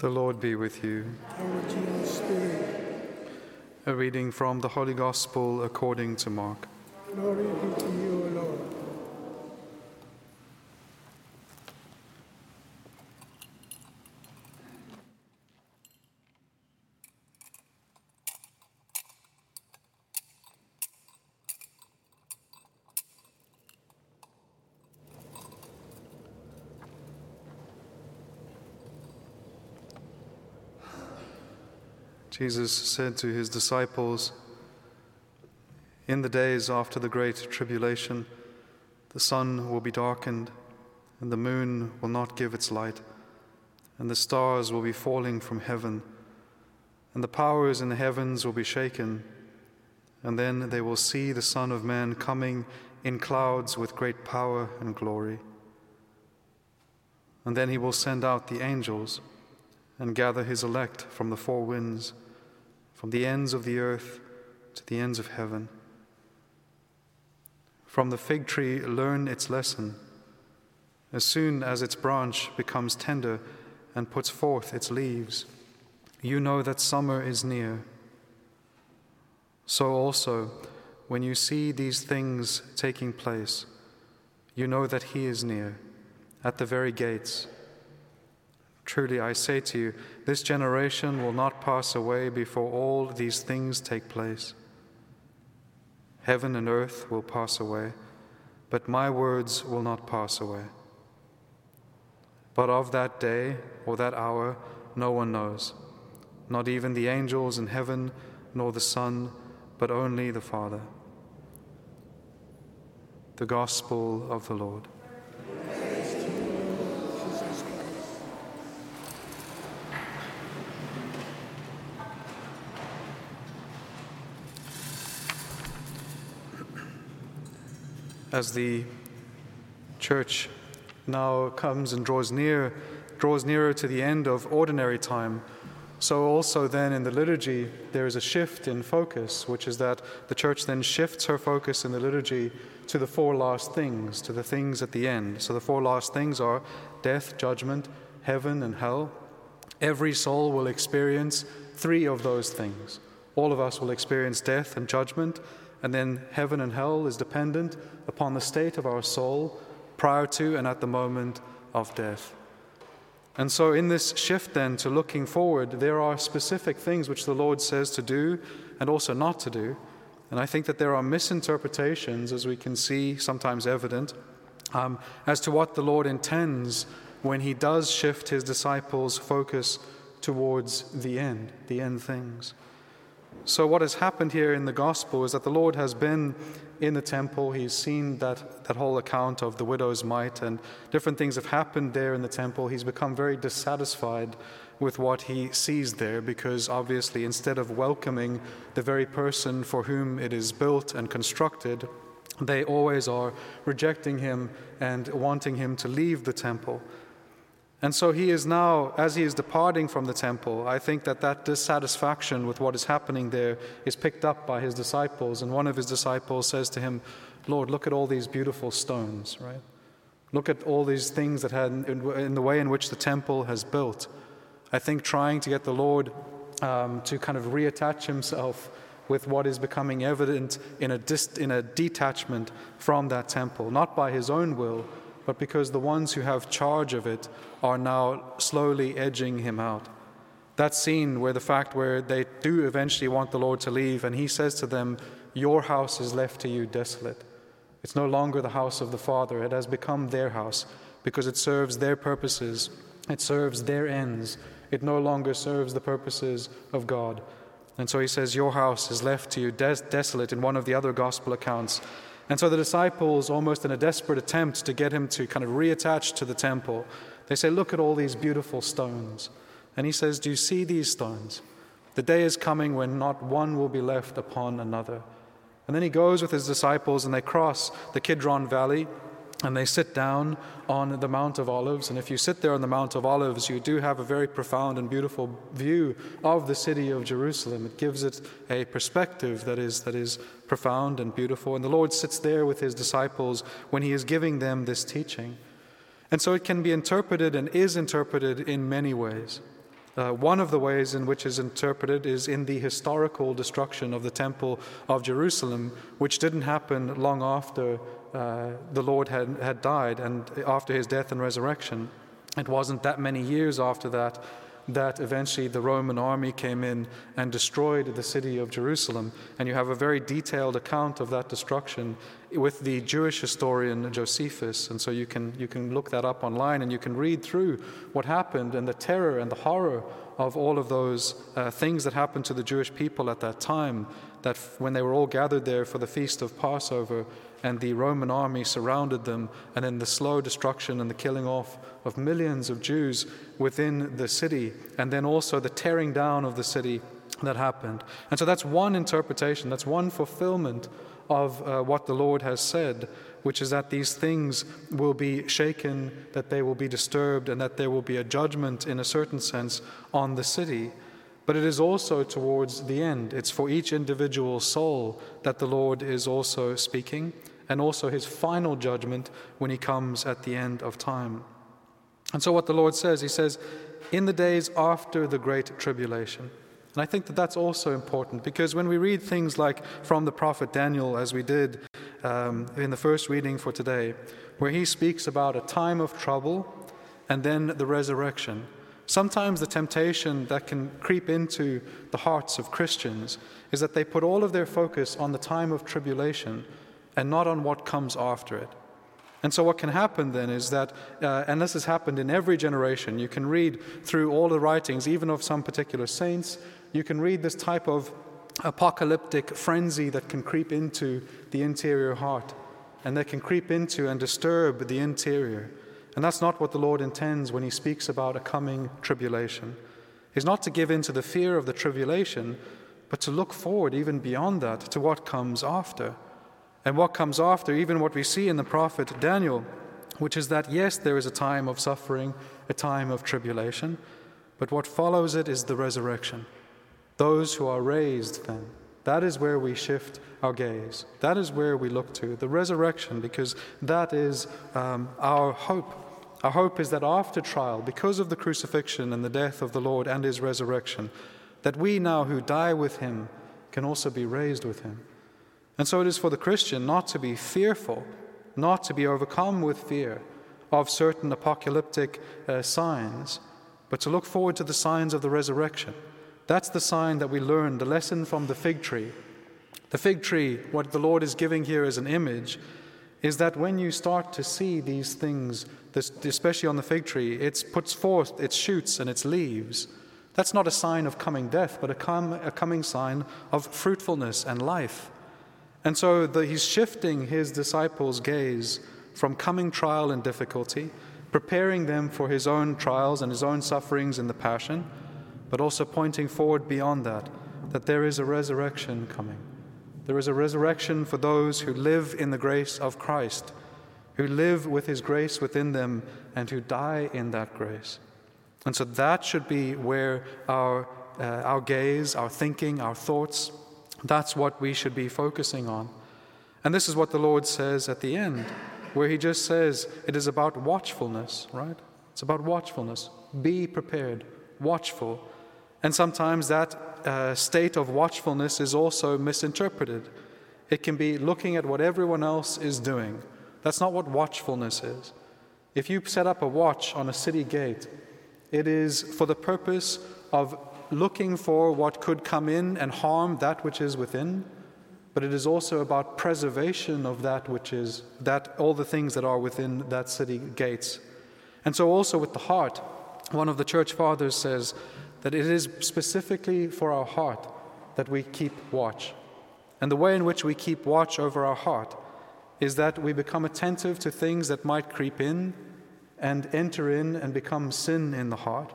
The Lord be with you. A reading from the Holy Gospel according to Mark. Glory be to you, O Lord. Jesus said to his disciples, In the days after the great tribulation, the sun will be darkened, and the moon will not give its light, and the stars will be falling from heaven, and the powers in the heavens will be shaken. And then they will see the Son of Man coming in clouds with great power and glory. And then he will send out the angels and gather his elect from the four winds, from the ends of the earth to the ends of heaven. From the fig tree, learn its lesson. As soon as its branch becomes tender and puts forth its leaves, you know that summer is near. So also, when you see these things taking place, you know that He is near, at the very gates. Truly, I say to you, this generation will not pass away before all these things take place. Heaven and earth will pass away, but my words will not pass away. But of that day or that hour, no one knows, not even the angels in heaven, nor the Son but only the Father. The Gospel of the Lord. As the church now comes and draws near, draws nearer to the end of ordinary time, so, also then in the liturgy, there is a shift in focus, which is that the church then shifts her focus in the liturgy to the four last things, to the things at the end. So, the four last things are death, judgment, heaven, and hell. Every soul will experience three of those things. All of us will experience death and judgment, and then heaven and hell is dependent upon the state of our soul prior to and at the moment of death. And so, in this shift then to looking forward, there are specific things which the Lord says to do and also not to do. And I think that there are misinterpretations, as we can see sometimes evident, um, as to what the Lord intends when He does shift His disciples' focus towards the end, the end things. So, what has happened here in the gospel is that the Lord has been in the temple. He's seen that, that whole account of the widow's mite, and different things have happened there in the temple. He's become very dissatisfied with what he sees there because, obviously, instead of welcoming the very person for whom it is built and constructed, they always are rejecting him and wanting him to leave the temple. And so he is now, as he is departing from the temple, I think that that dissatisfaction with what is happening there is picked up by his disciples. And one of his disciples says to him, Lord, look at all these beautiful stones, right? Look at all these things that had, in the way in which the temple has built. I think trying to get the Lord um, to kind of reattach himself with what is becoming evident in a, dist- in a detachment from that temple, not by his own will, but because the ones who have charge of it are now slowly edging him out. That scene where the fact where they do eventually want the Lord to leave, and he says to them, Your house is left to you desolate. It's no longer the house of the Father, it has become their house because it serves their purposes, it serves their ends, it no longer serves the purposes of God. And so he says, Your house is left to you des- desolate in one of the other gospel accounts. And so the disciples, almost in a desperate attempt to get him to kind of reattach to the temple, they say, Look at all these beautiful stones. And he says, Do you see these stones? The day is coming when not one will be left upon another. And then he goes with his disciples and they cross the Kidron Valley and they sit down on the Mount of Olives. And if you sit there on the Mount of Olives, you do have a very profound and beautiful view of the city of Jerusalem. It gives it a perspective that is, that is profound and beautiful. And the Lord sits there with his disciples when he is giving them this teaching. And so it can be interpreted and is interpreted in many ways. Uh, one of the ways in which is interpreted is in the historical destruction of the Temple of Jerusalem, which didn't happen long after uh, the Lord had, had died and after his death and resurrection. It wasn't that many years after that that eventually the Roman army came in and destroyed the city of Jerusalem. And you have a very detailed account of that destruction with the Jewish historian Josephus. And so you can, you can look that up online and you can read through what happened and the terror and the horror of all of those uh, things that happened to the Jewish people at that time. That when they were all gathered there for the feast of Passover, and the Roman army surrounded them, and then the slow destruction and the killing off of millions of Jews within the city, and then also the tearing down of the city that happened. And so that's one interpretation, that's one fulfillment of uh, what the Lord has said, which is that these things will be shaken, that they will be disturbed, and that there will be a judgment, in a certain sense, on the city. But it is also towards the end. It's for each individual soul that the Lord is also speaking, and also his final judgment when he comes at the end of time. And so, what the Lord says, he says, in the days after the great tribulation. And I think that that's also important because when we read things like from the prophet Daniel, as we did um, in the first reading for today, where he speaks about a time of trouble and then the resurrection, sometimes the temptation that can creep into the hearts of Christians is that they put all of their focus on the time of tribulation and not on what comes after it. And so, what can happen then is that, uh, and this has happened in every generation, you can read through all the writings, even of some particular saints, you can read this type of apocalyptic frenzy that can creep into the interior heart and that can creep into and disturb the interior. And that's not what the Lord intends when He speaks about a coming tribulation. Is not to give in to the fear of the tribulation, but to look forward even beyond that to what comes after. And what comes after, even what we see in the prophet Daniel, which is that yes, there is a time of suffering, a time of tribulation, but what follows it is the resurrection. Those who are raised, then, that is where we shift our gaze. That is where we look to, the resurrection, because that is um, our hope. Our hope is that after trial, because of the crucifixion and the death of the Lord and his resurrection, that we now who die with him can also be raised with him. And so it is for the Christian not to be fearful, not to be overcome with fear of certain apocalyptic uh, signs, but to look forward to the signs of the resurrection that's the sign that we learn, the lesson from the fig tree. The fig tree, what the Lord is giving here as an image, is that when you start to see these things, this, especially on the fig tree, it puts forth its shoots and its leaves. That's not a sign of coming death, but a, com- a coming sign of fruitfulness and life. And so the, he's shifting his disciples' gaze from coming trial and difficulty, preparing them for his own trials and his own sufferings in the Passion but also pointing forward beyond that, that there is a resurrection coming. There is a resurrection for those who live in the grace of Christ, who live with His grace within them, and who die in that grace. And so that should be where our, uh, our gaze, our thinking, our thoughts, that's what we should be focusing on. And this is what the Lord says at the end, where He just says it is about watchfulness, right? It's about watchfulness. Be prepared, watchful. And sometimes that uh, state of watchfulness is also misinterpreted. It can be looking at what everyone else is doing. That's not what watchfulness is. If you set up a watch on a city gate, it is for the purpose of looking for what could come in and harm that which is within, but it is also about preservation of that which is that all the things that are within that city gates. And so also with the heart, one of the church fathers says that it is specifically for our heart that we keep watch. And the way in which we keep watch over our heart is that we become attentive to things that might creep in and enter in and become sin in the heart,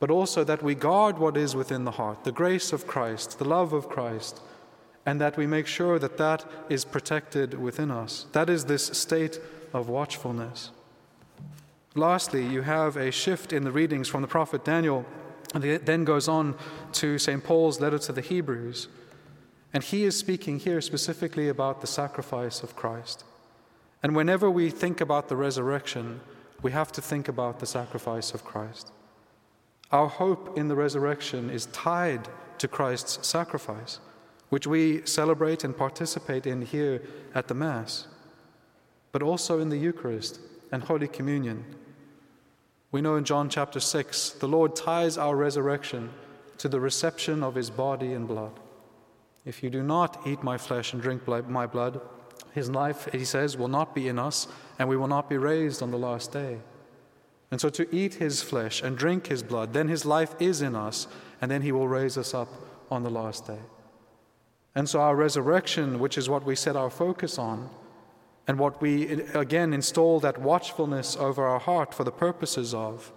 but also that we guard what is within the heart the grace of Christ, the love of Christ, and that we make sure that that is protected within us. That is this state of watchfulness. Lastly, you have a shift in the readings from the prophet Daniel and it then goes on to St. Paul's letter to the Hebrews. And he is speaking here specifically about the sacrifice of Christ. And whenever we think about the resurrection, we have to think about the sacrifice of Christ. Our hope in the resurrection is tied to Christ's sacrifice, which we celebrate and participate in here at the Mass, but also in the Eucharist and Holy Communion. We know in John chapter 6, the Lord ties our resurrection to the reception of his body and blood. If you do not eat my flesh and drink my blood, his life, he says, will not be in us, and we will not be raised on the last day. And so to eat his flesh and drink his blood, then his life is in us, and then he will raise us up on the last day. And so our resurrection, which is what we set our focus on, and what we again install that watchfulness over our heart for the purposes of,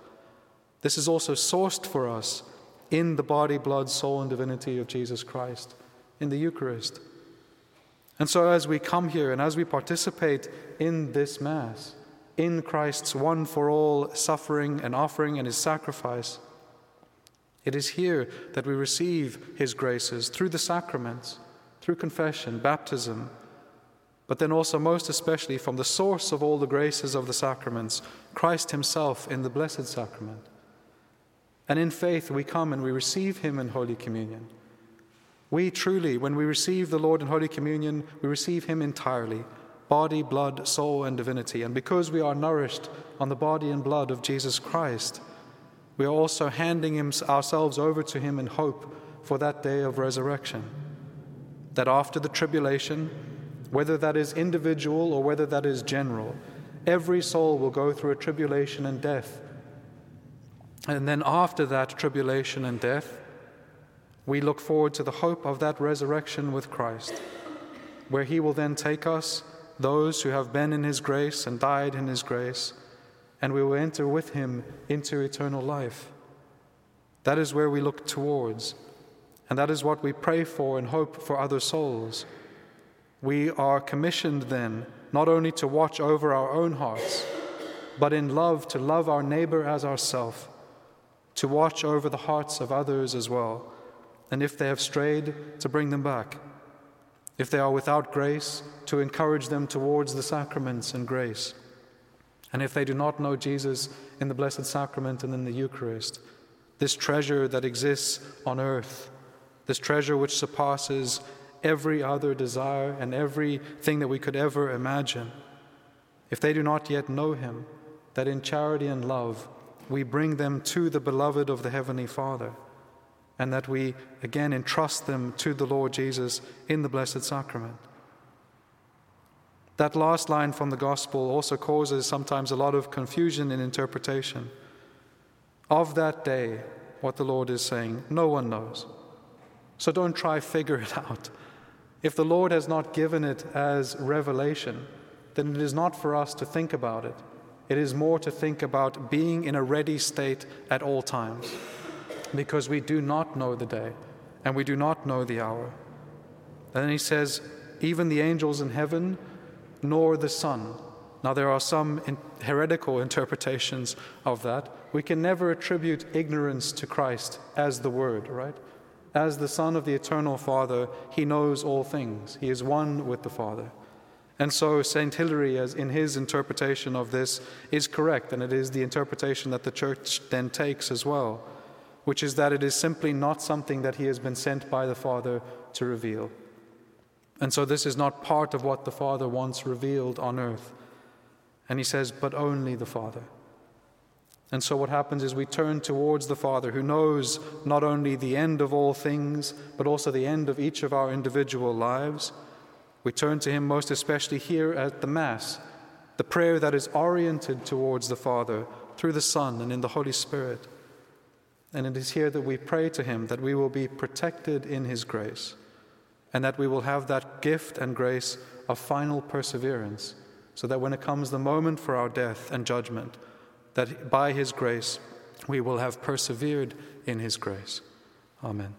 this is also sourced for us in the body, blood, soul, and divinity of Jesus Christ, in the Eucharist. And so as we come here and as we participate in this Mass, in Christ's one for all suffering and offering and his sacrifice. It is here that we receive his graces through the sacraments, through confession, baptism, but then also, most especially, from the source of all the graces of the sacraments, Christ himself in the Blessed Sacrament. And in faith, we come and we receive him in Holy Communion. We truly, when we receive the Lord in Holy Communion, we receive him entirely body, blood, soul, and divinity. And because we are nourished on the body and blood of Jesus Christ, we are also handing him, ourselves over to Him in hope for that day of resurrection. That after the tribulation, whether that is individual or whether that is general, every soul will go through a tribulation and death. And then after that tribulation and death, we look forward to the hope of that resurrection with Christ, where He will then take us those who have been in his grace and died in his grace, and we will enter with him into eternal life. That is where we look towards, and that is what we pray for and hope for other souls. We are commissioned then not only to watch over our own hearts, but in love to love our neighbor as ourself, to watch over the hearts of others as well, and if they have strayed, to bring them back. If they are without grace, to encourage them towards the sacraments and grace. And if they do not know Jesus in the Blessed Sacrament and in the Eucharist, this treasure that exists on earth, this treasure which surpasses every other desire and everything that we could ever imagine, if they do not yet know Him, that in charity and love we bring them to the beloved of the Heavenly Father and that we again entrust them to the Lord Jesus in the Blessed Sacrament. That last line from the Gospel also causes sometimes a lot of confusion in interpretation. Of that day, what the Lord is saying, no one knows. So don't try figure it out. If the Lord has not given it as revelation, then it is not for us to think about it. It is more to think about being in a ready state at all times because we do not know the day and we do not know the hour. And then he says, even the angels in heaven, nor the Son. Now, there are some in heretical interpretations of that. We can never attribute ignorance to Christ as the Word, right? As the Son of the Eternal Father, he knows all things. He is one with the Father. And so, St. Hilary, as in his interpretation of this, is correct, and it is the interpretation that the Church then takes as well which is that it is simply not something that he has been sent by the Father to reveal. And so this is not part of what the Father wants revealed on earth. And he says, but only the Father. And so what happens is we turn towards the Father who knows not only the end of all things, but also the end of each of our individual lives. We turn to him most especially here at the Mass, the prayer that is oriented towards the Father through the Son and in the Holy Spirit. And it is here that we pray to Him that we will be protected in His grace and that we will have that gift and grace of final perseverance, so that when it comes the moment for our death and judgment, that by His grace we will have persevered in His grace. Amen.